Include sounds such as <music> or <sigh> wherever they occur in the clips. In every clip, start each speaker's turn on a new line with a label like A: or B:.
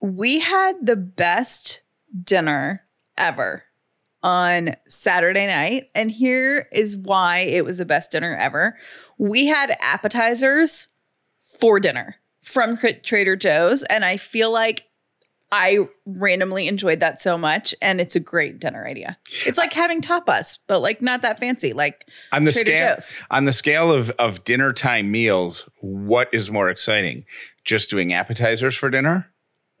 A: We had the best dinner ever on Saturday night. And here is why it was the best dinner ever. We had appetizers for dinner from Trader Joe's. And I feel like I randomly enjoyed that so much, and it's a great dinner idea. It's like having tapas, but like not that fancy, like
B: on the
A: Trader
B: scale
A: Joe's.
B: on the scale of of dinner time meals. What is more exciting, just doing appetizers for dinner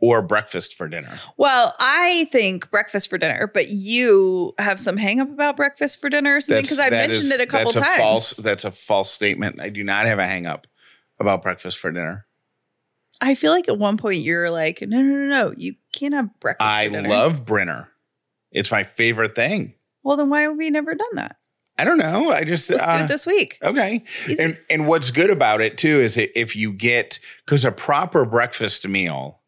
B: or breakfast for dinner?
A: Well, I think breakfast for dinner, but you have some hang up about breakfast for dinner or something because I
B: that
A: mentioned
B: is-
A: it a couple
B: that's
A: times.
B: false. That's a false statement. I do not have a hang up about breakfast for dinner.
A: I feel like at one point you're like, no, no, no, no, you can't have breakfast.
B: I
A: for dinner.
B: love Brinner. It's my favorite thing.
A: Well, then why have we never done that?
B: I don't know. I just
A: Let's do
B: uh,
A: it this week.
B: Okay. And and what's good about it too is if you get because a proper breakfast meal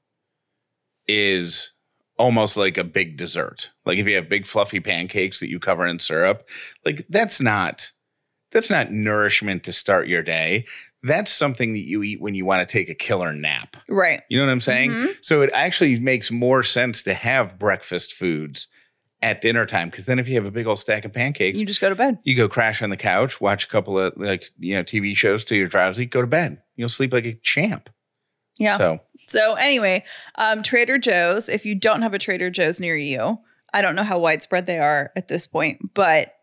B: is almost like a big dessert. Like if you have big fluffy pancakes that you cover in syrup, like that's not that's not nourishment to start your day. That's something that you eat when you want to take a killer nap.
A: Right.
B: You know what I'm saying?
A: Mhm.
B: So it actually makes more sense to have breakfast foods at dinner time because then if you have a big old stack of pancakes,
A: You just go to bed.
B: you go crash on the couch, watch a couple of like you know TV shows till you're drowsy, go to bed. You'll sleep like a champ.
A: Yeah.
B: So
A: So anyway, um, Trader Joe's. If you don't have a Trader Joe's near you, I don't know how widespread they are at this point, but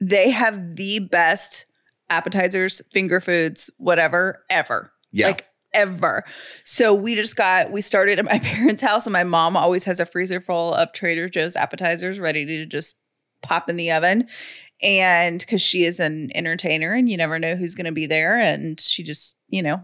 A: they have the best appetizers, finger foods, whatever, ever.
B: yeah,
A: Like ever. So we just got we started at my <laughs> parents' house, and my mom always has a freezer full of Trader Joe's appetizers ready to just pop in the oven. And because she is an entertainer and you never know who's going to be there, and she just, you know,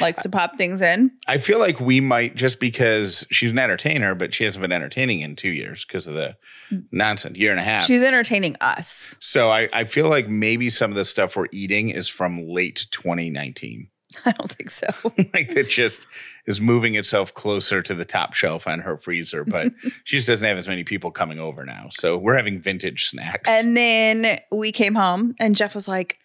A: likes to pop things in.
B: I feel like we might just because she's an entertainer, but she hasn't been entertaining in two years because of the mm. nonsense year and a half.
A: She's entertaining us.
B: so I, I feel like maybe some of the stuff we're eating is from late 2019. <laughs>
A: I don't think so. <laughs>
B: like it just is moving itself closer to the top shelf on her freezer, but <laughs> she just doesn't have as many people coming over now. So we're having vintage snacks.
A: And then we came home, and Jeff was like,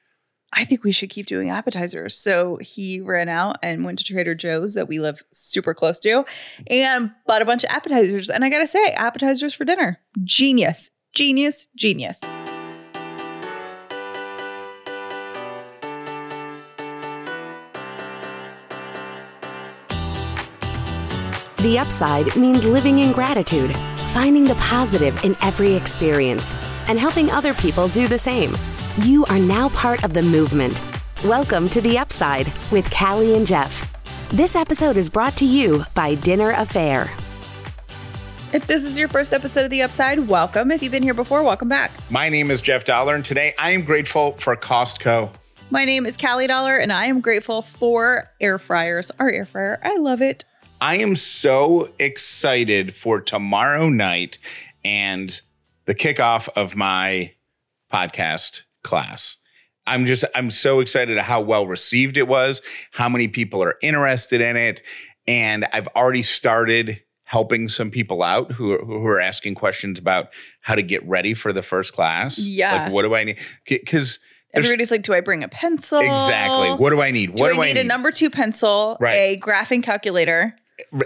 A: I think we should keep doing appetizers. So he ran out and went to Trader Joe's that we live super close to and bought a bunch of appetizers. And I got to say, appetizers for dinner. Genius, genius, genius.
C: The upside means living in gratitude, finding the positive in every experience, and helping other people do the same. You are now part of the movement. Welcome to The Upside with Callie and Jeff. This episode is brought to you by Dinner A'Fare.
A: If this is your first episode of The Upside, welcome. If you've been here before, welcome back.
B: My name is Jeff Dauler, and today I am grateful for Costco.
A: My name is Callie Dauler, and I am grateful for air fryers. Our air fryer, I love it.
B: I am so excited for tomorrow night and the kickoff of my podcast class. I'm just, I'm so excited at how well received it was, how many people are interested in it. And I've already started helping some people out who, are- who are asking questions about how to get ready for the first class.
A: Yeah.
B: Like, what do I need? Because
A: Everybody's like, do I bring a pencil?
B: exactly. What do I need?
A: Do
B: What
A: I
B: do I
A: need,
B: need?
A: a number two pencil,
B: Right.
A: a graphing calculator,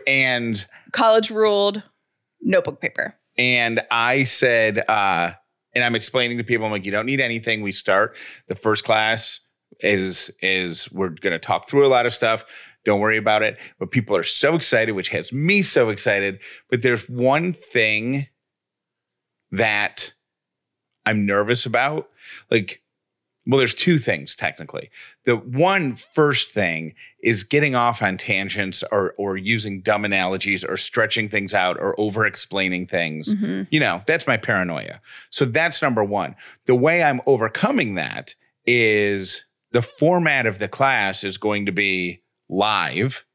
B: and
A: college ruled notebook paper?
B: And I said, uh, and I'm explaining to people, I'm like, you don't need anything. We start the first class is is we're gonna talk through a lot of stuff. Don't worry about it. But people are so excited, which has me so excited. But there's one thing that I'm nervous about. Like, well, there's two things technically. The one first thing is getting off on tangents or or using dumb analogies or stretching things out or over explaining things. You know, that's my paranoia. So that's number one. The way I'm overcoming that is the format of the class is going to be live,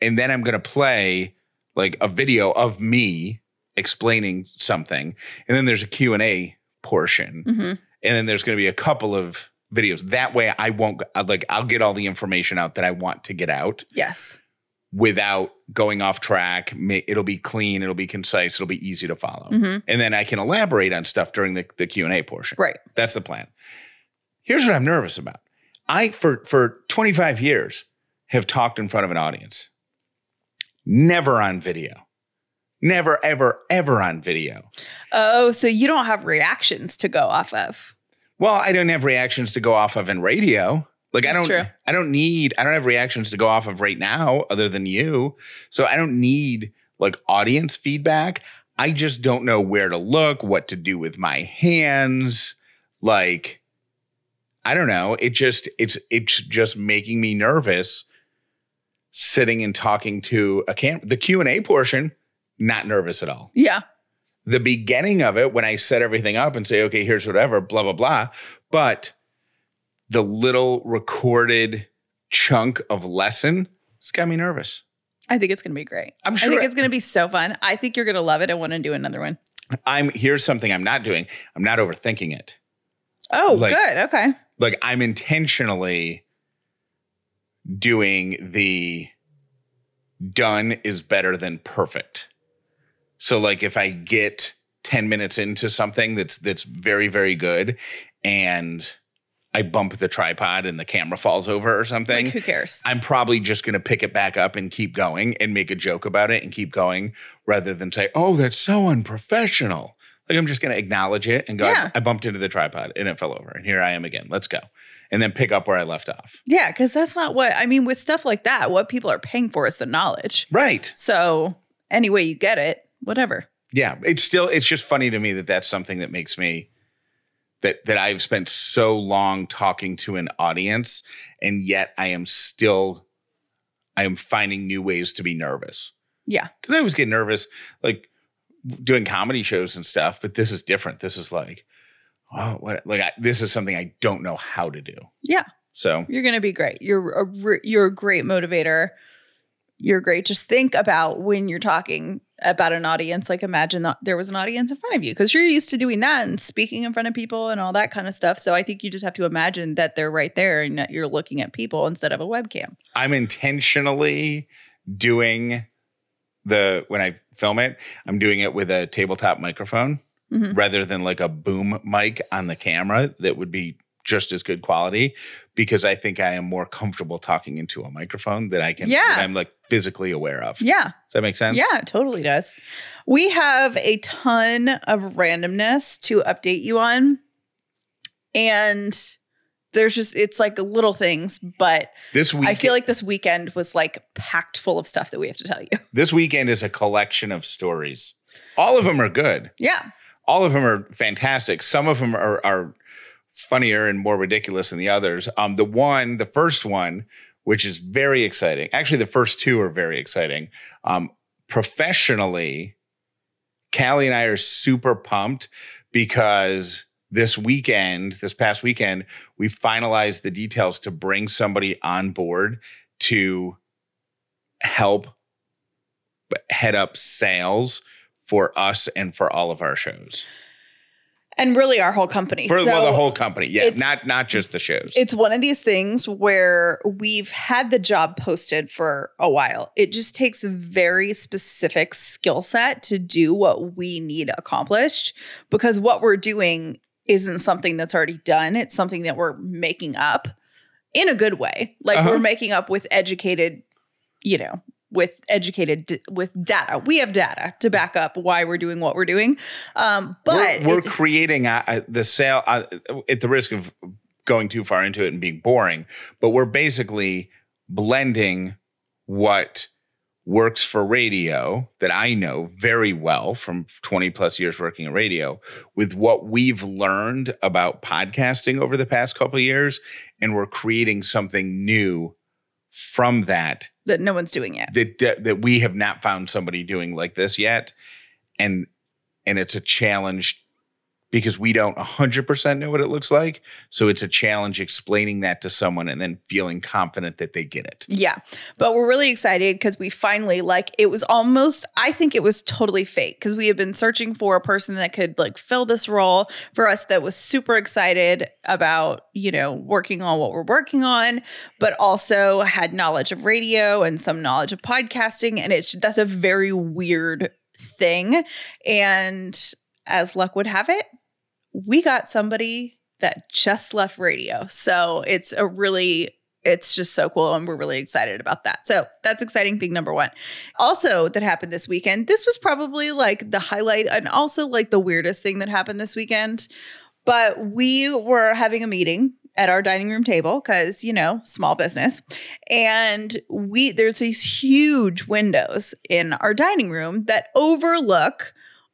B: and then I'm going to play like a video of me explaining something, and then there's a Q and A portion,
A: Mhm.
B: And then there's going to be a couple of videos. That way, I won't like I'll get all the information out that I want to get out
A: Yes.
B: without going off track. It'll be clean. It'll be concise. It'll be easy to follow,
A: Mhm.
B: and then I can elaborate on stuff during the the Q and A portion.
A: Right.
B: That's the plan. Here's what I'm nervous about. I for for 25 years have talked in front of an audience. Never on video. Never ever ever on video.
A: Oh, so you don't have reactions to go off of.
B: Well, I don't have reactions to go off of in radio. Like I don't
A: true.
B: I don't need I don't have reactions to go off of right now other than you. So I don't need like audience feedback. I just don't know where to look, what to do with my hands. Like I don't know. It just it's it's just making me nervous sitting and talking to a cam the Q&A portion not nervous at all
A: Yeah.
B: the beginning of it when I set everything up and say, okay, here's whatever, blah, blah, blah. But the little recorded chunk of lesson it's got me nervous.
A: I think it's going to be great.
B: I'm sure.
A: I think it's going to be so fun. I think you're going to love it. I want to do another one.
B: I'm here's something I'm not doing. I'm not overthinking it.
A: Oh,
B: Like-
A: good. Okay.
B: Like I'm intentionally doing the done is better than perfect. So like if I get 10 minutes into something that's that's very very good and I bump the tripod and the camera falls over or something,
A: Like, who cares?
B: I'm probably just going to pick it back up and keep going and make a joke about it and keep going rather than say, "Oh, that's so unprofessional." Like I'm just going to acknowledge it and go, I-
A: Yeah.
B: I, bumped into the tripod and it fell over and here I am again. Let's go." And then pick up where I left off.
A: Yeah, because that's not what I mean with stuff like that. What people are paying for is the knowledge.
B: Right.
A: So any way you get it, whatever.
B: Yeah, it's still it's just funny to me that that's something that makes me that that I've spent so long talking to an audience and yet I am still I am finding new ways to be nervous.
A: Yeah.
B: Cuz I always get nervous like doing comedy shows and stuff, but this is different. This is like oh, what like I, this is something I don't know how to do.
A: Yeah.
B: So,
A: You're going to be great. You're a, you're a great motivator. You're great. Just think about when you're talking about an audience. Like imagine that there was an audience in front of you because you're used to doing that and speaking in front of people and all that kind of stuff. So I think you just have to imagine that they're right there and that you're looking at people instead of a webcam.
B: I'm intentionally doing the when I film it, I'm doing it with a tabletop microphone
A: Mhm.
B: rather than like a boom mic on the camera that would be just as good quality because I think I am more comfortable talking into a microphone that I can
A: Yeah.
B: I'm like physically aware of.
A: Yeah.
B: Does that make sense?
A: Yeah, it totally does. We have a ton of randomness to update you on. And there's just, it's like little things, but
B: This week
A: I feel like this weekend was like packed full of stuff that we have to tell you. <laughs>
B: this weekend is a collection of stories. All of them are good.
A: Yeah.
B: all of them are fantastic. Some of them are, are funnier and more ridiculous than the others. Um, the one, the first one, which is very exciting. Actually, the first two are very exciting. Um, professionally, Callie and I are super pumped because this weekend, this past weekend, we finalized the details to bring somebody on board to help head up sales for us and for all of our shows.
A: And really our whole company.
B: For
A: so
B: well, the whole company. Yeah, not not just the shows.
A: it's one of these things where we've had the job posted for a while. It just takes a very specific skill set to do what we need accomplished because what we're doing isn't something that's already done. It's something that we're making up in a good way. Like
B: Uh-huh.
A: we're making up with educated, you know, with educated with data. We have data to back up why we're doing what we're doing. Um, but
B: we're, we're creating a, a- the sale uh, at the risk of going too far into it and being boring, but we're basically blending what works for radio that I know very well from 20 plus years working in radio with what we've learned about podcasting over the past couple of years and we're creating something new from that
A: that no one's doing yet.
B: that, that that we have not found somebody doing like this yet and and it's a challenge because we don't 100% know what it looks like. So it's a challenge explaining that to someone and then feeling confident that they get it.
A: Yeah. But we're really excited because we finally, like, it was almost, I think it was totally fake because we had been searching for a person that could, like, fill this role for us that was super excited about, you know, working on what we're working on, but also had knowledge of radio and some knowledge of podcasting. And it's, that's a very weird thing. And as luck would have it, we got somebody that just left radio. So it's a really it's just so cool and we're really excited about that. So that's exciting thing number 1. Also that happened this weekend. This was probably like the highlight and also like the weirdest thing that happened this weekend. But we were having a meeting at our dining room table cuz you know, small business. And we there's these huge windows in our dining room that overlook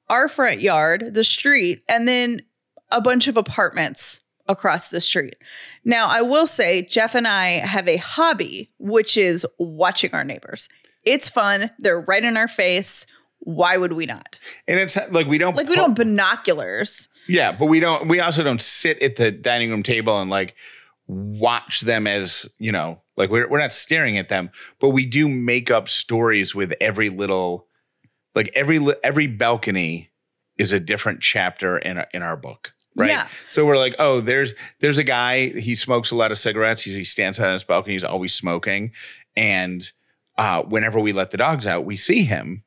A: our front yard, the street, and then a bunch of apartments across the street. Now, I will say, Jeff and I have a hobby, which is watching our neighbors. It's fun. They're right in our face. Why would we not?
B: And it's like we don't
A: Like we don't binoculars.
B: Yeah, but we don't. We also don't sit at the dining room table and like watch them as you know, like we're we're not staring at them, but we do make up stories with every little, like every every balcony is a different chapter in our, in our book. Right.
A: Yeah.
B: So we're like, oh, there's there's a guy. He smokes a lot of cigarettes. He, he stands on his balcony. He's always smoking. And uh, whenever we let the dogs out, we see him,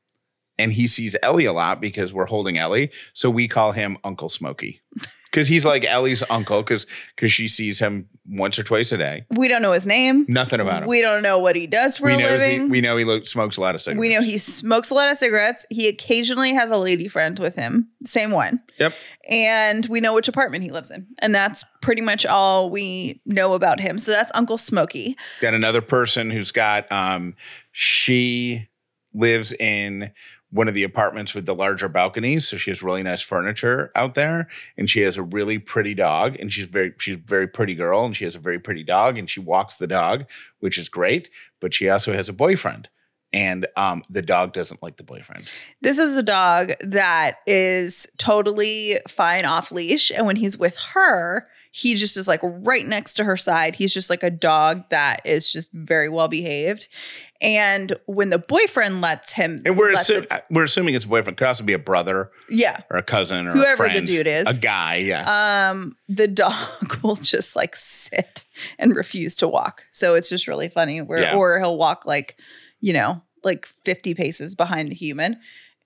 B: and he sees Ellie a lot because we're holding Ellie. So we call him Uncle Smokey <laughs> because he's like Ellie's uncle because because she sees him once or twice a day.
A: We don't know his name.
B: Nothing about him.
A: We don't know what he does for
B: we
A: a
B: know he,
A: living.
B: we know he lo- smokes a lot of cigarettes.
A: We know he smokes a lot of cigarettes. He occasionally has a lady friend with him, same one.
B: Yep.
A: And we know which apartment he lives in. And that's pretty much all we know about him. So that's Uncle Smokey.
B: got another person who's got um she lives in one of the apartments with the larger balconies so she has really nice furniture out there and she has a really pretty dog and she's very she's a very pretty girl and she has a very pretty dog and she walks the dog which is great but she also has a boyfriend and um the dog doesn't like the boyfriend
A: This is a dog that is totally fine off leash. And when he's with her, he just is like right next to her side. He's just like a dog that is just very well behaved. And when the boyfriend lets him,
B: and we're
A: lets
B: assu-
A: the-
B: we're assuming it's a boyfriend could also be a brother
A: yeah,
B: or a cousin or
A: Whoever
B: a
A: the dude is.
B: a guy yeah
A: um, the dog <laughs> will just like sit and refuse to walk. So it's just really funny. Where
B: Yeah.
A: or he'll walk like, you know, like 50 paces behind the human.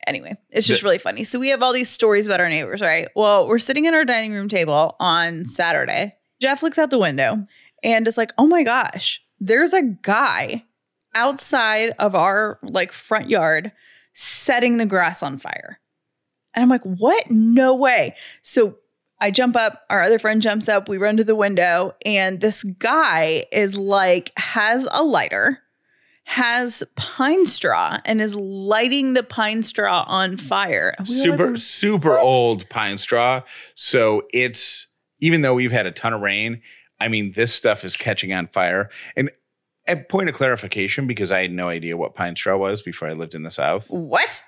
A: Anyway, it's just
B: The-
A: really funny. So we have all these stories about our neighbors, right? Well, we're sitting at our dining room table on Saturday. Jeff looks out the window and is like, "Oh my gosh, there's a guy outside of our like front yard setting the grass on fire." And I'm like, "What? No way." So I jump up, our other friend jumps up, we run to the window, and this guy is like, has a lighter, has pine straw, and is lighting the pine straw on fire. We
B: super
A: like,
B: super old pine straw so it's even though we've had a ton of rain i mean this stuff is catching on fire and a point of clarification because i had no idea what pine straw was before i lived in the south
A: What?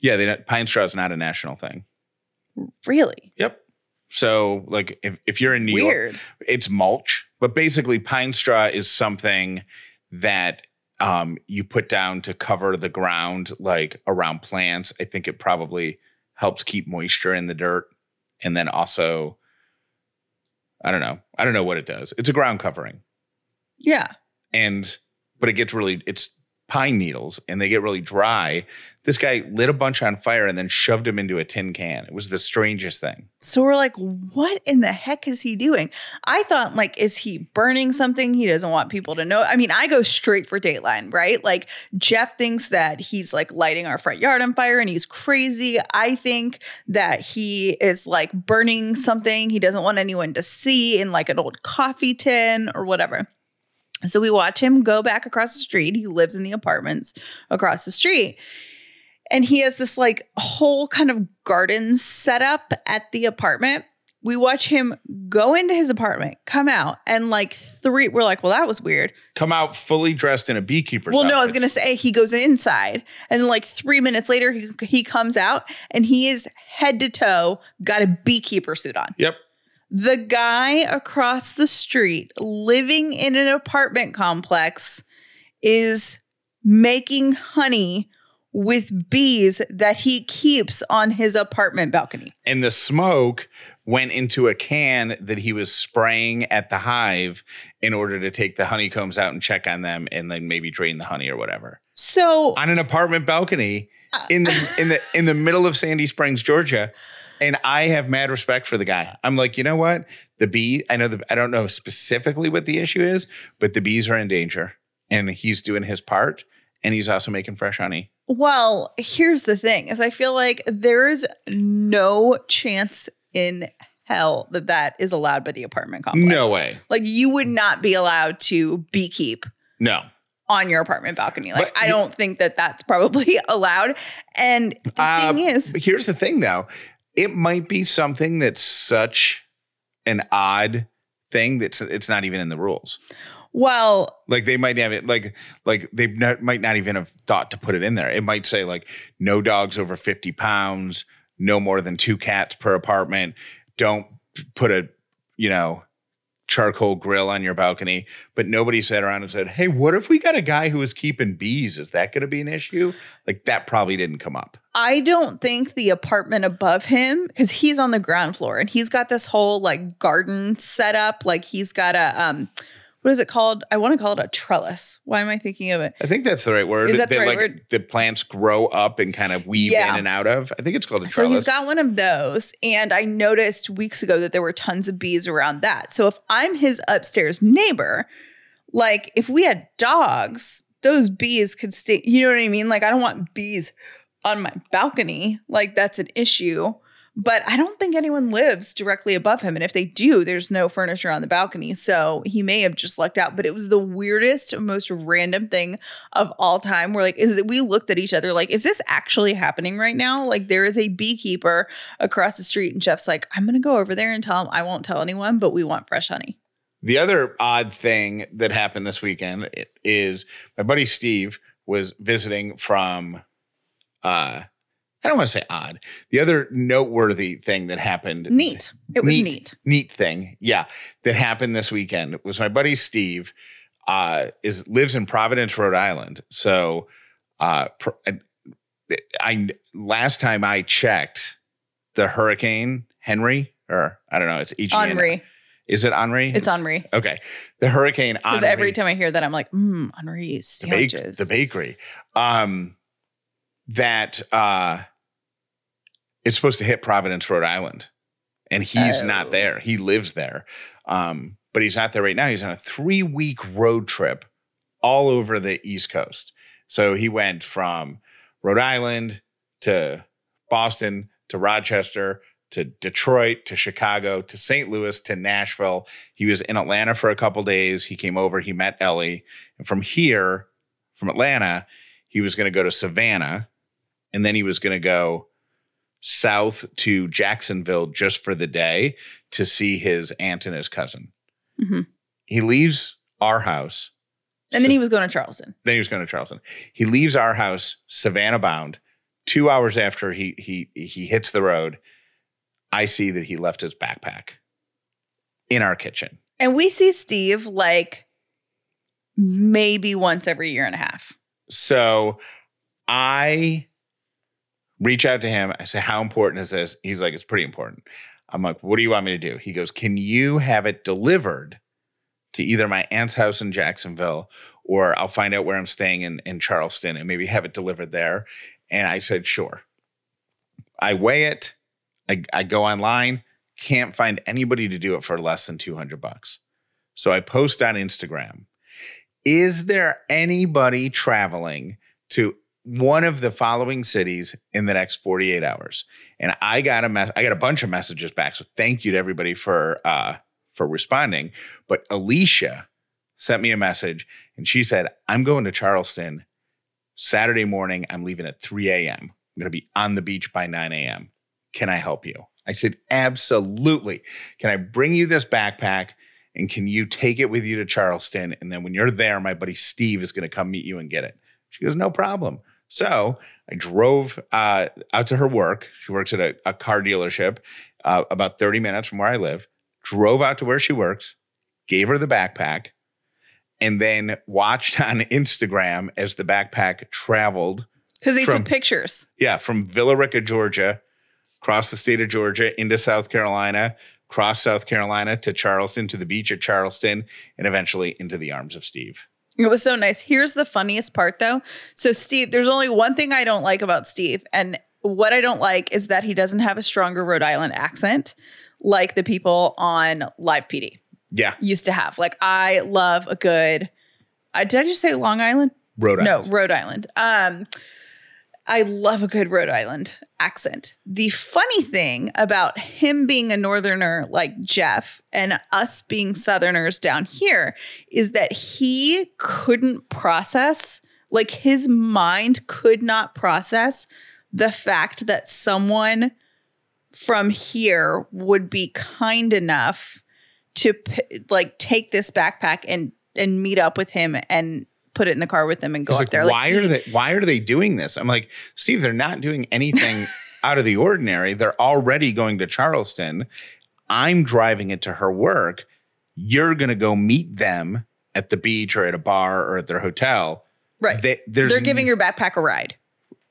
B: yeah they, pine straw is not a national thing
A: Really?
B: yep so like if, if you're in new york it's mulch, but basically pine straw is something that um, you put down to cover the ground, like around plants. I think it probably helps keep moisture in the dirt, and then also, I don't know, I don't know what it does. It's a ground covering,
A: Yeah.
B: And but it gets really it's pine needles and they get really dry. This guy lit a bunch on fire and then shoved them into a tin can. It was the strangest thing.
A: So we're like, what in the heck is he doing? I thought, like, is he burning something he doesn't want people to know? I mean, I go straight for Dateline, right? Like, Jeff thinks that he's like lighting our front yard on fire and he's crazy. I think that he is like burning something he doesn't want anyone to see in like an old coffee tin or whatever. So we watch him go back across the street. He lives in the apartments across the street. And he has this like whole kind of garden set up at the apartment. We watch him go into his apartment, come out, and like three, we're like, well, that was weird.
B: Come out fully dressed in a beekeeper's
A: Well, no, I was gonna say he goes inside, and like three minutes later, he he comes out, and he is head to toe got a beekeeper suit on.
B: Yep.
A: The guy across the street, living in an apartment complex, is making honey with bees that he keeps on his apartment balcony.
B: And the smoke went into a can that he was spraying at the hive in order to take the honeycombs out and check on them and then maybe drain the honey or whatever.
A: So
B: On an apartment balcony uh, in the in the in the middle of Sandy Springs, Georgia. And I have mad respect for the guy. I'm like, you know what? The bee, I know the I don't know specifically what the issue is, but the bees are in danger. And he's doing his part. And he's also making fresh honey.
A: Well, here's the thing: is I feel like there is no chance in hell that that is allowed by the apartment complex.
B: No way.
A: Like you would not be allowed to beekeep
B: No.
A: on your apartment balcony. Like
B: But
A: I don't think that that's probably <laughs> allowed. And the
B: Uh,
A: thing is,
B: here's the thing though. It might be something that's such an odd thing that's it's not even in the rules.
A: well,
B: Like they might have it like like they not, might not even have thought to put it in there. It might say like no dogs over 50 pounds, no more than two cats per apartment. Don't put a, you know, charcoal grill on your balcony. But nobody sat around and said, Hey, what if we got a guy who was keeping bees? Is that gonna be an issue? Like that probably didn't come up.
A: I don't think the apartment above him, because he's on the ground floor and he's got this whole like garden set up. Like he's got a um, what is it called? I want to call it a trellis. Why am I thinking of it?
B: I think that's the right word.
A: Is that the right
B: like
A: word?
B: the plants grow up and kind of weave
A: Yeah.
B: in and out of. I think it's called a trellis.
A: So he's got one of those, and I noticed weeks ago that there were tons of bees around that. So if I'm his upstairs neighbor, like if we had dogs, those bees could stay. You know what I mean? Like I don't want bees on my balcony. Like that's an issue. But I don't think anyone lives directly above him. And if they do, there's no furniture on the balcony. So he may have just lucked out. But it was the weirdest, most random thing of all time. We're like, is it we looked at each other like, is this actually happening right now? Like there is a beekeeper across the street, and Jeff's like, I'm gonna go over there and tell him I won't tell anyone, but we want fresh honey.
B: The other odd thing that happened this weekend is my buddy Steve was visiting from uh I don't want to say odd. The other noteworthy thing that happened
A: Neat. It was
B: Neat.
A: neat.
B: neat thing, yeah, that happened this weekend was my buddy Steve uh is lives in Providence, Rhode Island. So uh I, I last time I checked the hurricane Henry or I don't know, it's H
A: Henri.
B: Is it Henri?
A: It's Henri.
B: Okay. The hurricane
A: Because every time I hear that, I'm like, mmm, Henri's
B: the, bake- the bakery. Um that uh it's supposed to hit Providence, Rhode Island. And he's
A: Oh.
B: not there. He lives there. Um, but he's not there right now. He's on a three week road trip all over the East Coast. So he went from Rhode Island to Boston to Rochester to Detroit to Chicago to St. Louis to Nashville. He was in Atlanta for a couple days. He came over, he met Ellie. And from here, from Atlanta, he was going to go to Savannah and then he was going to go south to Jacksonville just for the day to see his aunt and his cousin.
A: Mhm.
B: He leaves our house.
A: And then he was going to Charleston.
B: Then he was going to Charleston. He leaves our house, Savannah bound. Two hours after he he he hits the road, I see that he left his backpack in our kitchen.
A: And we see Steve like maybe once every year and a half.
B: So I reach out to him. I say, How important is this? He's like, It's pretty important. I'm like, What do you want me to do? He goes, Can you have it delivered to either my aunt's house in Jacksonville or I'll find out where I'm staying in, in Charleston and maybe have it delivered there? And I said, Sure. I weigh it. I, I go online, can't find anybody to do it for less than 200 bucks. So I post on Instagram is there anybody traveling to one of the following cities in the next 48 hours and i got a mess i got a bunch of messages back so thank you to everybody for uh for responding but alicia sent me a message and she said i'm going to charleston saturday morning i'm leaving at 3 a.m i'm going to be on the beach by 9 a.m can i help you I said, Absolutely. Can I bring you this backpack? And can you take it with you to Charleston? And then when you're there, my buddy Steve is going to come meet you and get it. She goes, No problem. So I drove uh, out to her work. She works at a, a car dealership uh, about 30 minutes from where I live. Drove out to where she works, gave her the backpack, and then watched <laughs> on Instagram as the backpack traveled.
A: Because they
B: From-
A: took pictures.
B: Yeah, from Villa Rica, Georgia, across the state of Georgia into South Carolina, across South Carolina to Charleston, to the beach at Charleston, and eventually into the arms of Steve.
A: It was so nice. Here's the funniest part though. So Steve, there's only one thing I don't like about Steve, and what I don't like is that he doesn't have a stronger Rhode Island accent like the people on Live PD
B: Yeah,
A: used to have. Like I love a good. Uh, did I just say Long Island?
B: Rhode Island.
A: No, Rhode Island. Um, I love a good Rhode Island accent. The funny thing about him being a northerner like Jeff and us being southerners down here is that he couldn't process, like his mind could not process the fact that someone from here would be kind enough to like take this backpack and and meet up with him and put it in the car with them and go
B: He's
A: up
B: like,
A: there.
B: why
A: he-
B: are they? Why are they doing this? I'm like, Steve, they're not doing anything <laughs> out of the ordinary. They're already going to Charleston. I'm driving it to her work. You're gonna go meet them at the beach or at a bar or at their hotel.
A: right?
B: They, there's
A: They're giving your backpack a ride.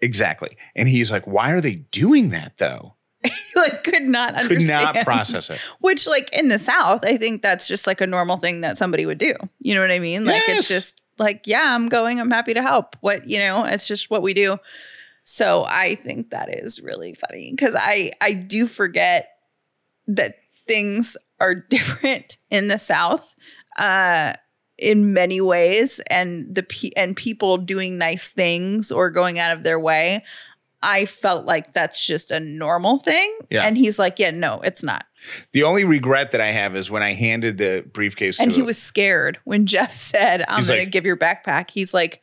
B: exactly, and he's like, why are they doing that though? <laughs>
A: like could not understand.
B: Could not process it. <laughs>
A: Which, like in the South, I think that's just like a normal thing that somebody would do. You know what I mean? Like
B: Yes.
A: it's just like, yeah, I'm going. I'm happy to help. What you know, it's just what we do. So I think that is really funny because I I do forget that things are <laughs> different in the South. Uh, in many ways and the and people doing nice things or going out of their way i felt like that's just a normal thing.
B: Yeah.
A: and he's like yeah no it's not.
B: The only regret that I have is when I handed the briefcase
A: and
B: to
A: he was scared when <laughs> jeff said i'm
B: He's
A: gonna give your backpack. He's like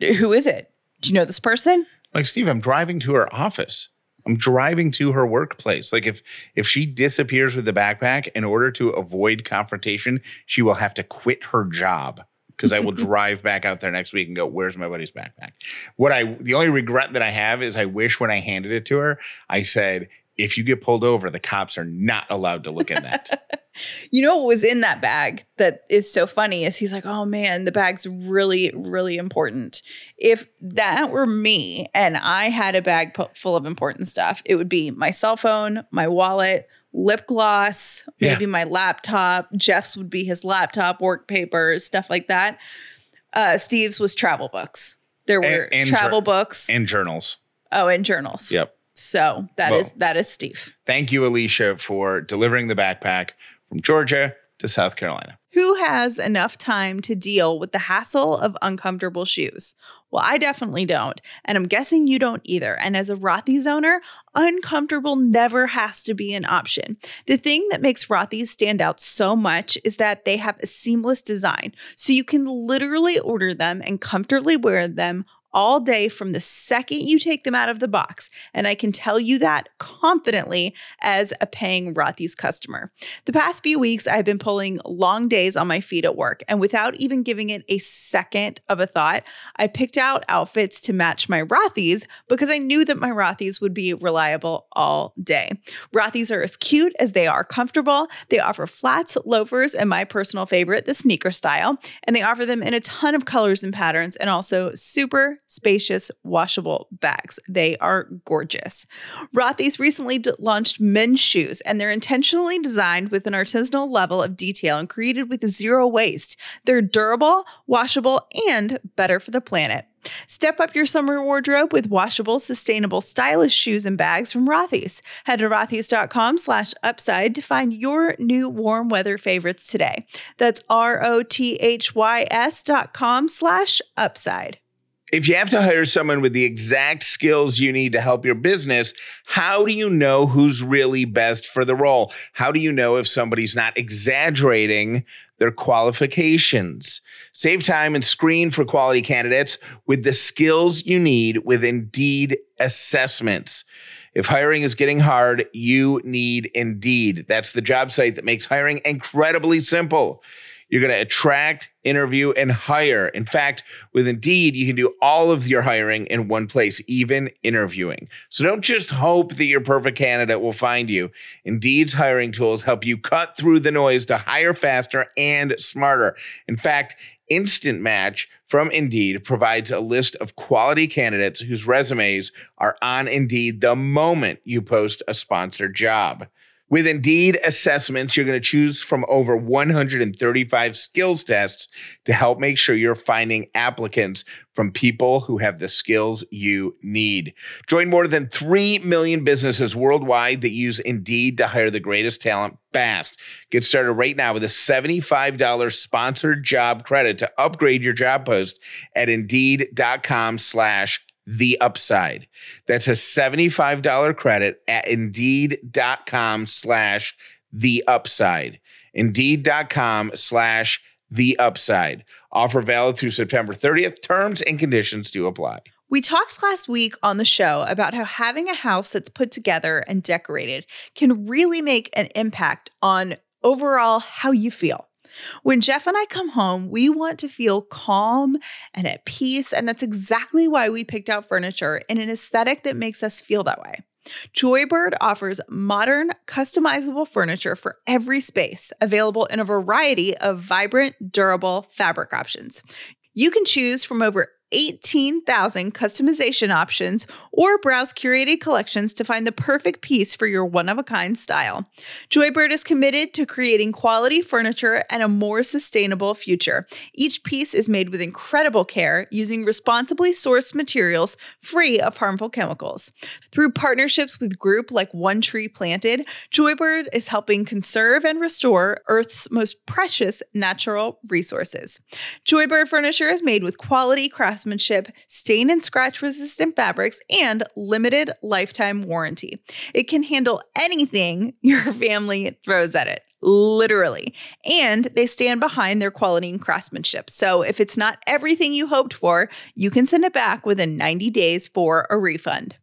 A: who is it? Do you know this person?
B: Like Steve, I'm driving to her office. I'm driving to her workplace. Like if if she disappears with the backpack in order to avoid confrontation, she will have to quit her job because I will <laughs> drive back out there next week and go, "Where's my buddy's backpack?" What I the only regret that I have is I wish when I handed it to her, I said, "If you get pulled over, the cops are not allowed to look in that." <laughs>
A: you know what was in that bag that is so funny is he's like oh man the bag's really really important if that were me and i had a bag full of important stuff it would be my cell phone my wallet lip gloss
B: Yeah.
A: maybe my laptop jeff's would be his laptop work papers stuff like that uh steve's was travel books there were
B: and
A: travel
B: jour-
A: books
B: and journals.
A: oh and journals
B: Yep.
A: So that
B: Well-
A: is that is steve
B: Thank you, Alicia, for delivering the backpack from Georgia to South Carolina.
A: Who has enough time to deal with the hassle of uncomfortable shoes? Well, I definitely don't. And I'm guessing you don't either. And as a Rothy's owner, uncomfortable never has to be an option. The thing that makes Rothy's stand out so much is that they have a seamless design. So you can literally order them and comfortably wear them all day from the second you take them out of the box. And I can tell you that confidently as a paying Rothy's customer. The past few weeks, I've been pulling long days on my feet at work, and without even giving it a second of a thought, I picked out outfits to match my Rothy's because I knew that my Rothy's would be reliable all day. Rothy's are as cute as they are comfortable. They offer flats, loafers, and my personal favorite, the sneaker style, and they offer them in a ton of colors and patterns, and also super spacious washable bags. They are gorgeous. Rothy's recently d- launched men's shoes, and they're intentionally designed with an artisanal level of detail and created with zero waste. They're durable, washable, and better for the planet. Step up your summer wardrobe with washable, sustainable, stylish shoes and bags from Rothy's. Head to rothys.com slash upside to find your new warm weather favorites today. That's R-O-T-H-Y-S dot com slash upside.
B: If you have to hire someone with the exact skills you need to help your business, how do you know who's really best for the role? How do you know if somebody's not exaggerating their qualifications? Save time and screen for quality candidates with the skills you need with Indeed assessments. If hiring is getting hard, you need Indeed. That's the job site that makes hiring incredibly simple. You're going to attract, interview, and hire. In fact, with Indeed, you can do all of your hiring in one place, even interviewing. So don't just hope that your perfect candidate will find you. Indeed's hiring tools help you cut through the noise to hire faster and smarter. In fact, Instant Match from Indeed provides a list of quality candidates whose resumes are on Indeed the moment you post a sponsored job. With Indeed assessments, you're going to choose from over 135 skills tests to help make sure you're finding applicants from people who have the skills you need. Join more than 3 million businesses worldwide that use Indeed to hire the greatest talent fast. Get started right now with a $75 sponsored job credit to upgrade your job post at indeed.com slash the upside. That's a $75 credit at indeed.com slash the upside. Indeed.com slash the upside. Offer valid through September 30th. Terms and conditions do apply.
A: We talked last week on the show about how having a house that's put together and decorated can really make an impact on overall how you feel. When Jeff and I come home, we want to feel calm and at peace. And that's exactly why we picked out furniture in an aesthetic that makes us feel that way. Joybird offers modern, customizable furniture for every space, available in a variety of vibrant, durable fabric options. You can choose from over 18,000 customization options or browse curated collections to find the perfect piece for your one of a kind style. Joybird is committed to creating quality furniture and a more sustainable future. Each piece is made with incredible care using responsibly sourced materials free of harmful chemicals. Through partnerships with group like One Tree Planted, Joybird is helping conserve and restore Earth's most precious natural resources. Joybird furniture is made with quality craftsmanship craftsmanship, stain and scratch resistant fabrics, and limited lifetime warranty. It can handle anything <laughs> your family throws at it literally. And they stand behind their quality and craftsmanship. So if it's not everything you hoped for, you can send it back within 90 days for a refund.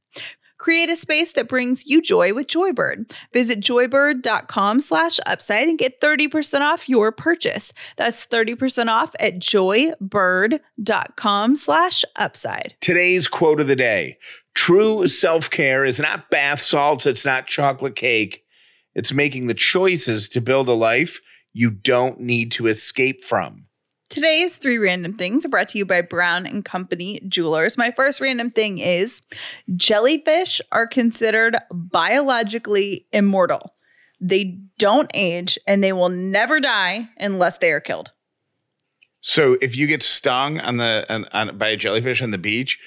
A: Create a space that brings you joy with Joybird. Visit joybird.com slash upside and get 30% off your purchase. That's 30% off at joybird.com slash upside.
B: Today's quote of the day True self care is not bath salts, it's not chocolate cake. It's making the choices to build a life you don't need to escape from.
A: Today's three random things are brought to you by Brown and Company Jewelers. My first random thing is jellyfish are considered biologically immortal. They don't age and they will never die unless they are killed.
B: So if you get stung on the on, on, by a jellyfish on the beach,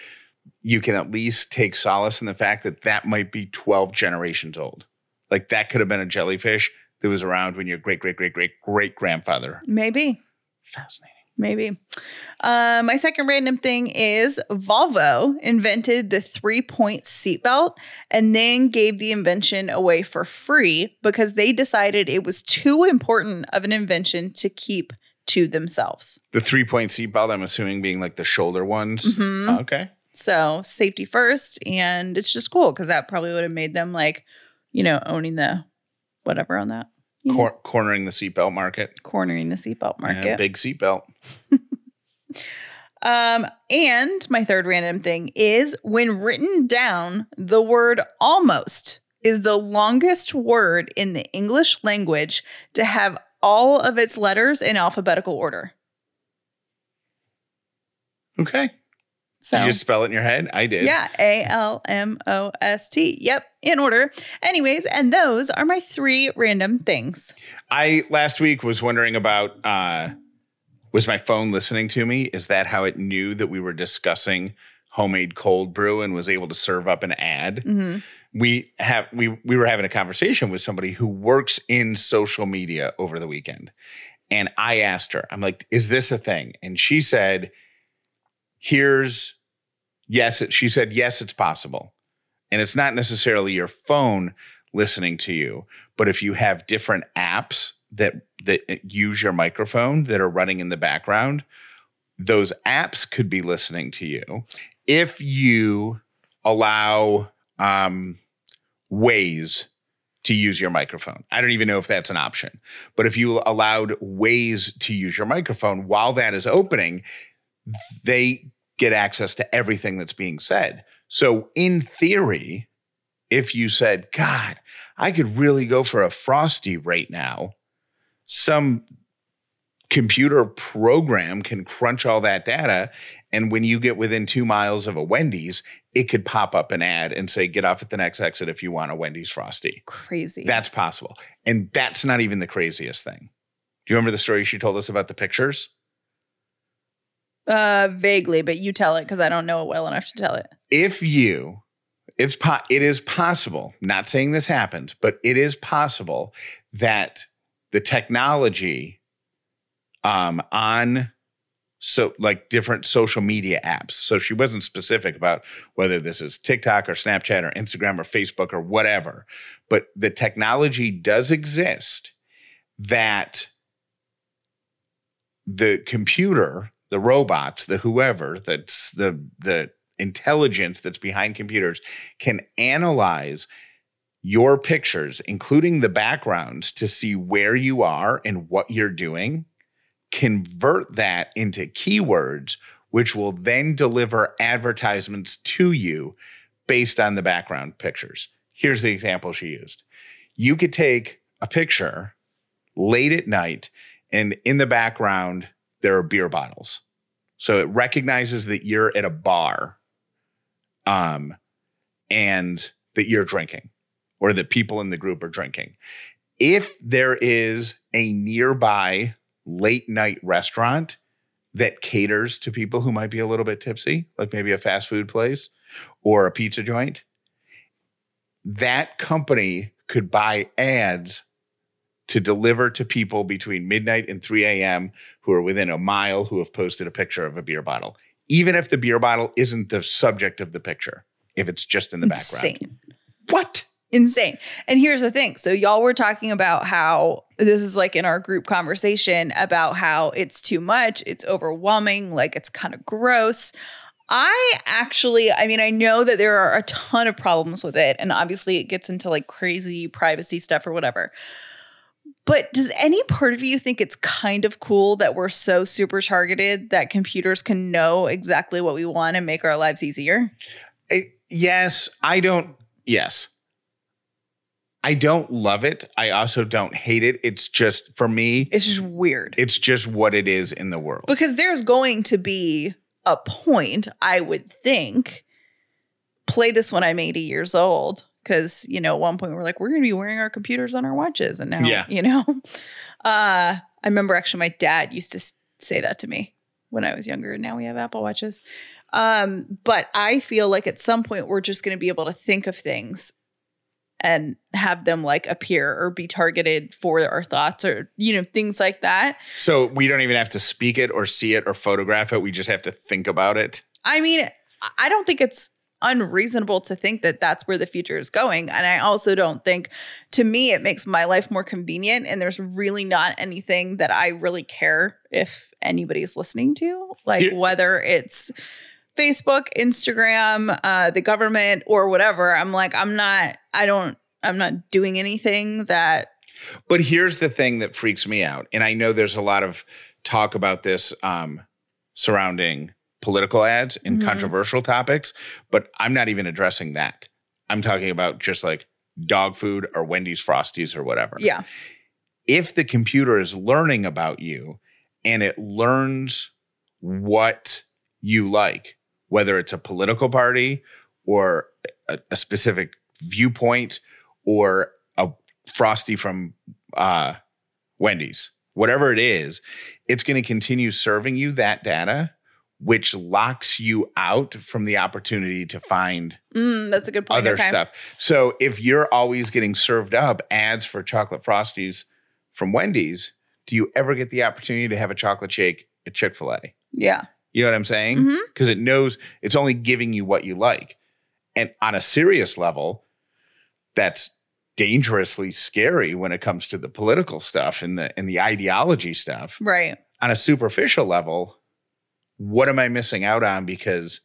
B: you can at least take solace in the fact that that might be 12 generations old. Like that could have been a jellyfish that was around when your great great great great great grandfather.
A: Maybe.
B: Fascinating.
A: Maybe. Uh, my second random thing is Volvo invented the three point seatbelt and then gave the invention away for free because they decided it was too important of an invention to keep to themselves.
B: The three point seatbelt, I'm assuming being like the shoulder ones.
A: Mhm.
B: Okay.
A: So safety first. And it's just cool because that probably would have made them like, you know, owning the whatever on that.
B: Cor- cornering the seatbelt market.
A: cornering the seatbelt
B: Yeah,
A: market.
B: big seatbelt. <laughs>
A: Um, and my third random thing is when written down, the word almost is the longest word in the English language to have all of its letters in alphabetical order.
B: Okay.
A: So
B: Did you just spell it in your head? I did.
A: yeah, A L M O S T. Yep, in order. Anyways, and those are my three random things.
B: I last week was wondering about uh was my phone listening to me? Is that how it knew that we were discussing homemade cold brew and was able to serve up an ad?
A: hmm
B: We have we we were having a conversation with somebody who works in social media over the weekend. And I asked her, I'm like, is this a thing? And she said, here's yes, it, she said, yes, it's possible. And it's not necessarily your phone listening to you, but if you have different apps that that use your microphone that are running in the background, those apps could be listening to you. If you allow um Waze to use your microphone. I don't even know if that's an option. But if you allowed Waze to use your microphone while that is opening, they get access to everything that's being said. So, in theory, if you said, God, I could really go for a Frosty right now, some computer program can crunch all that data. And when you get within two miles of a Wendy's, it could pop up an ad and say, get off at the next exit if you want a Wendy's Frosty.
A: Crazy.
B: That's possible. And that's not even the craziest thing. Do you remember the story she told us about the pictures?
A: Uh vaguely, but you tell it because I don't know it well enough to tell it.
B: If you, it's po- it is possible, not saying this happened, but it is possible that the technology um, on so like different social media apps. So she wasn't specific about whether this is TikTok or Snapchat or Instagram or Facebook or whatever, but the technology does exist that the computer, the robots, the whoever that's the the intelligence that's behind computers can analyze your pictures, including the backgrounds, to see where you are and what you're doing, convert that into keywords, which will then deliver advertisements to you based on the background pictures. Here's the example she used you could take a picture late at night, and in the background, there are beer bottles. So it recognizes that you're at a bar um, and that you're drinking or that people in the group are drinking. If there is a nearby late night restaurant that caters to people who might be a little bit tipsy, like maybe a fast food place or a pizza joint, that company could buy ads to deliver to people between midnight and 3 a.m. who are within a mile who have posted a picture of a beer bottle, even if the beer bottle isn't the subject of the picture, if it's just in the
A: Insane.
B: background. What?
A: Insane. And here's the thing. So y'all were talking about how this is like in our group conversation about how it's too much, it's overwhelming, like it's kind of gross. I actually, I mean, I know that there are a ton of problems with it, and obviously it gets into like crazy privacy stuff or whatever. But does any part of you think it's kind of cool that we're so super targeted that computers can know exactly what we want and make our lives easier?
B: I- yes, I don't. Yes. I don't love it. I also don't hate it. It's just, for me,
A: It's just weird.
B: it's just what it is in the world.
A: because there's going to be a point, I would think. Play this when I'm 80 years old. Because, you know, at one point we're like, we're going to be wearing our computers on our watches. And now,
B: Yeah.
A: you know, <laughs> uh, I remember actually my dad used to say that to me when I was younger. And now we have Apple Watches. Um, but I feel like at some point we're just going to be able to think of things and have them like appear or be targeted for our thoughts or, you know, things like that.
B: so we don't even have to speak it or see it or photograph it. We just have to think about it.
A: I mean, I don't think it's unreasonable to think that that's where the future is going. And I also don't think, to me, it makes my life more convenient. And there's really not anything that I really care if anybody's listening to, like
B: Here-
A: whether it's Facebook, Instagram, uh, the government, or whatever. I'm like, I'm not, I don't, I'm not doing anything that,
B: But here's the thing that freaks me out. And I know there's a lot of talk about this um, surrounding political ads and
A: Mhm.
B: controversial topics, but I'm not even addressing that. I'm talking about just like dog food or Wendy's Frosties or whatever.
A: yeah,
B: If the computer is learning about you and it learns what you like, whether it's a political party or a, a specific viewpoint or a frosty from uh, Wendy's, whatever it is, it's going to continue serving you that data, which locks you out from the opportunity to find
A: Mm, that's a good point.
B: other
A: Okay.
B: stuff. So if you're always getting served up ads for chocolate frosties from Wendy's, do you ever get the opportunity to have a chocolate shake at Chick fil A?
A: Yeah.
B: You know what I'm saying? Because it knows it's only giving you what you like. And on a serious level, that's dangerously scary when it comes to the political stuff and the and the ideology stuff.
A: Right.
B: On a superficial level, what am I missing out on because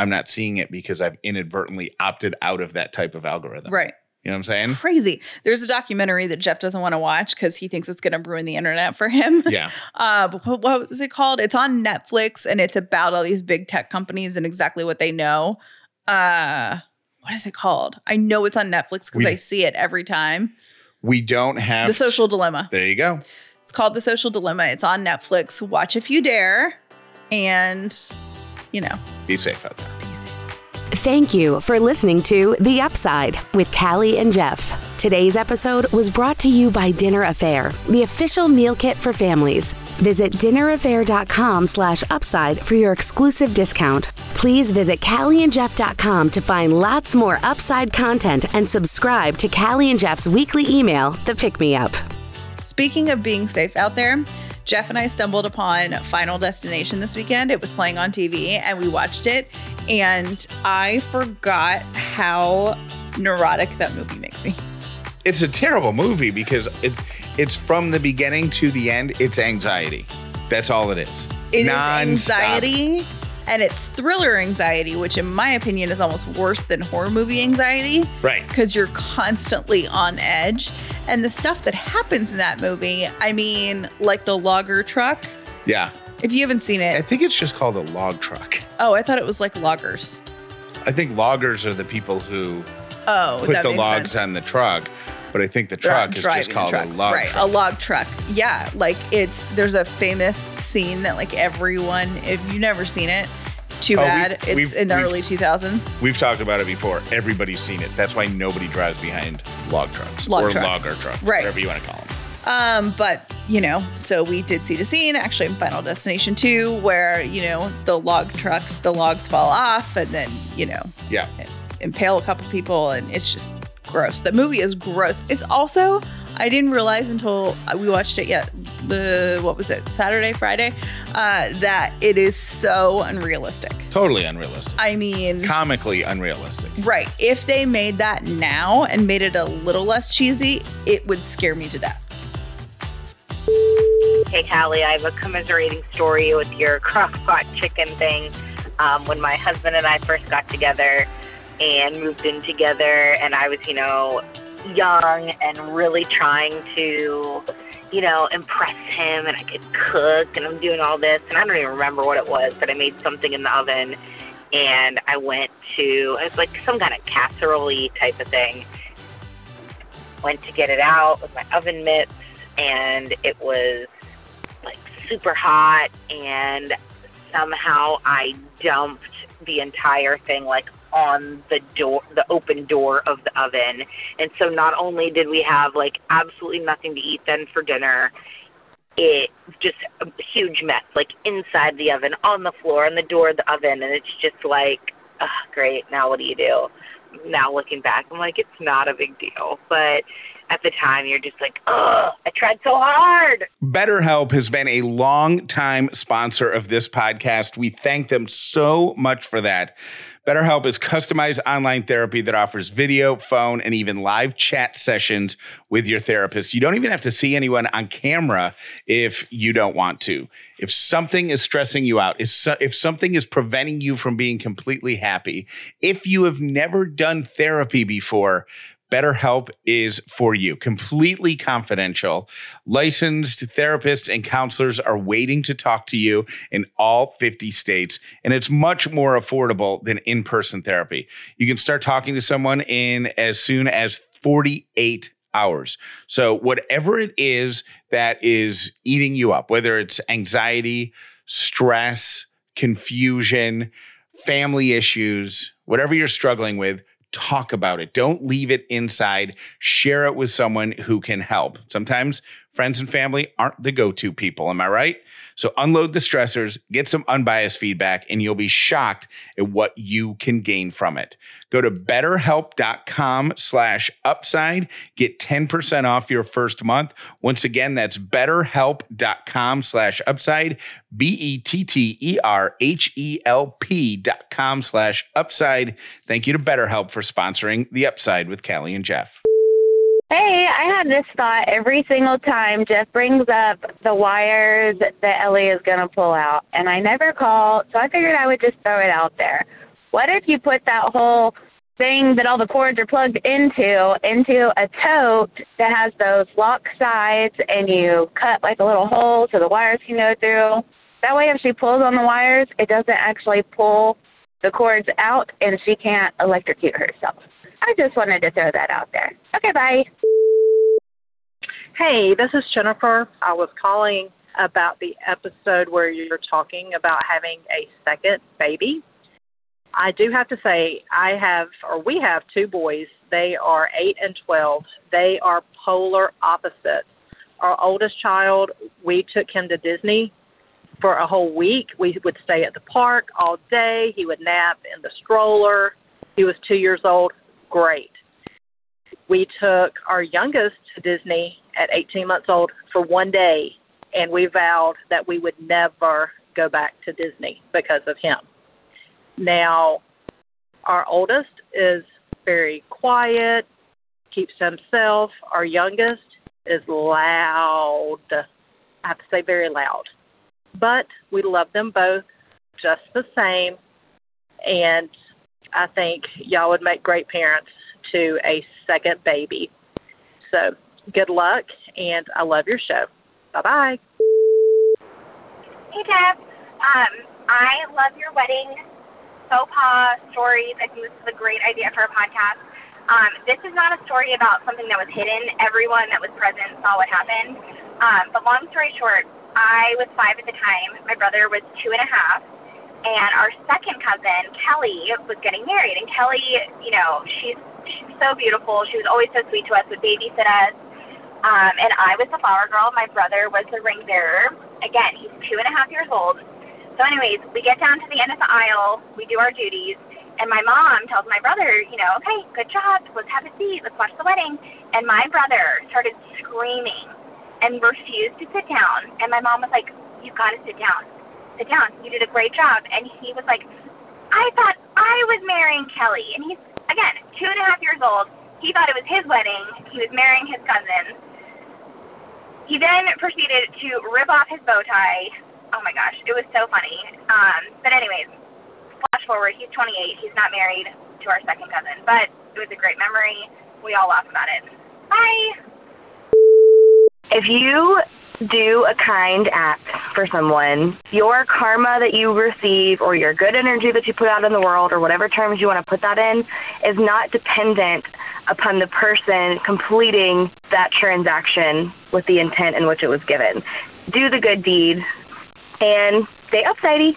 B: I'm not seeing it because I've inadvertently opted out of that type of algorithm.
A: Right.
B: You know what I'm saying?
A: Crazy. There's a documentary that Jeff doesn't want to watch because he thinks it's going to ruin the internet for him.
B: Yeah. <laughs>
A: Uh, what, what was it called? It's on Netflix and it's about all these big tech companies and exactly what they know. Uh, what is it called? I know it's on Netflix because I see it every time.
B: We don't have
A: The Social Dilemma.
B: There you go.
A: It's called The Social Dilemma. It's on Netflix. Watch if you dare. And, you know,
B: Be safe out there.
A: be safe.
C: Thank you for listening to The Upside with Callie and Jeff. Today's episode was brought to you by Dinner A'Fare, the official meal kit for families. Visit dinnerafare.com slash upside for your exclusive discount. Please visit callieandjeff.com to find lots more upside content and subscribe to Callie and Jeff's weekly email, The Pick Me Up.
A: Speaking of being safe out there, Jeff and I stumbled upon Final Destination this weekend. It was playing on TV and we watched it. And I forgot how neurotic that movie makes me.
B: It's a terrible movie because it it's from the beginning to the end. It's anxiety. That's all it is.
A: It is
B: Nonstop.
A: anxiety and it's thriller anxiety, which in my opinion is almost worse than horror movie anxiety
B: Right.
A: because you're constantly on edge. And the stuff that happens in that movie, I mean, like the logger truck.
B: Yeah.
A: If you haven't seen it, I
B: think it's just called a log truck.
A: oh, I thought it was like loggers.
B: I think loggers are the people who
A: Oh,
B: put the logs
A: sense.
B: on the truck, but I think the truck is just called
A: truck.
B: a log
A: right,
B: truck.
A: Right, a log truck. Yeah, like it's there's a famous scene that like everyone, if you've never seen it, too
B: Oh,
A: bad. it's
B: we've-
A: in the early 2000s.
B: We've talked about it before. Everybody's seen it. That's why nobody drives behind log trucks
A: Log
B: or
A: trucks.
B: logger trucks,
A: Right.
B: whatever you want to call them.
A: Um, but you know, so we did see the scene actually in Final Destination 2 where, you know, the log trucks, the logs fall off and then, you know,
B: Yeah.
A: impale a couple people and it's just gross. The movie is gross. It's also I didn't realize until we watched it yet the what was it Saturday Friday uh, that it is so unrealistic.
B: Totally unrealistic.
A: I mean,
B: Comically unrealistic.
A: right? If they made that now and made it a little less cheesy, it would scare me to death.
D: Hey, Callie, I have a commiserating story with your <laughs> crock-pot chicken thing. Um, when my husband and I first got together and moved in together, and I was, you know, young and really trying to, you know, impress him, and I could cook, and I'm doing all this, and I don't even remember what it was, but I made something in the oven, and I went to, it was like some kind of casserole type of thing. Went to get it out with my oven mitts, and it was like super hot and somehow I dumped the entire thing like on the door the open door of the oven. And so not only did we have like absolutely nothing to eat then for dinner it just a huge mess like inside the oven on the floor on the door of the oven. And it's just like oh, great now what do you do? Now looking back i'm like it's not a big deal. But at the time you're just like oh i tried so hard.
B: BetterHelp has been a long time sponsor of this podcast. We thank them so much for that. BetterHelp is customized online therapy that offers video, phone, and even live chat sessions with your therapist. You don't even have to see anyone on camera if you don't want to. If something is stressing you out, if something is preventing you from being completely happy, if you have never done therapy before, BetterHelp is for you, completely confidential. Licensed therapists and counselors are waiting to talk to you in all 50 states, and it's much more affordable than in person therapy. You can start talking to someone in as soon as 48 hours. So, whatever it is that is eating you up, whether it's anxiety, stress, confusion, family issues, whatever you're struggling with, talk about it. Don't leave it inside. Share it with someone who can help. Sometimes friends and family aren't the go to people. Am I right? So unload the stressors, get some unbiased feedback, and you'll be shocked at what you can gain from it. Go to betterhelp.com slash upside. Get 10% off your first month. Once again, that's betterhelp.com slash upside. B-E-T-T-E-R-H-E-L-P dot com slash upside. Thank you to BetterHelp for sponsoring The Upside with Callie and Jeff.
E: Hey, I had this thought every single time Jeff brings up the wires that Ellie is going to pull out, and I never call, so I figured I would just throw it out there. What if you put that whole thing that all the cords are plugged into into a tote that has those lock sides and you cut like a little hole so the wires can go through. That way if she pulls on the wires, it doesn't actually pull the cords out and she can't electrocute herself. I just wanted to throw that out there. Okay, bye.
F: Hey, this is Jennifer. I was calling about the episode where you're talking about having a second baby. I do have to say, I have, or we have two boys. They are 8 and 12. They are polar opposites. Our oldest child, we took him to Disney for a whole week. We would stay at the park all day. He would nap in the stroller. He was two years old. Great. We took our youngest to Disney at 18 months old for one day, and we vowed that we would never go back to Disney because of him. Now, our oldest is very quiet, keeps himself. Our youngest is loud. I have to say, very loud. But we love them both just the same. And I think y'all would make great parents to a second baby. So good luck, and I love your show. Bye bye.
G: Hey, Deb. Um, I love your wedding faux pas stories. I think this is a great idea for a podcast. Um, this is not a story about something that was hidden. Everyone that was present saw what happened. Um, but long story short, I was five at the time. My brother was two and a half. And our second cousin, Kelly, was getting married. And Kelly, you know, she's so beautiful. She was always so sweet to us, would babysit us. Um, and I was the flower girl. My brother was the ring bearer. Again, he's two and a half years old. So, anyways, we get down to the end of the aisle, we do our duties, and my mom tells my brother, you know, okay, good job, let's have a seat, let's watch the wedding. And my brother started screaming and refused to sit down. And my mom was like, you've got to sit down. Sit down. You did a great job. And he was like, I thought I was marrying Kelly. And he's, again, two and a half years old. He thought it was his wedding. He was marrying his cousin. He then proceeded to rip off his bow tie, oh my gosh, it was so funny. Um, but anyways, flash forward, he's 28. He's not married to our second cousin, but it was a great memory. We all laugh about it. Bye.
H: If you do a kind act for someone, your karma that you receive or your good energy that you put out in the world or whatever terms you want to put that in is not dependent upon the person completing that transaction with the intent in which it was given. Do the good deed and stay up, upsidey.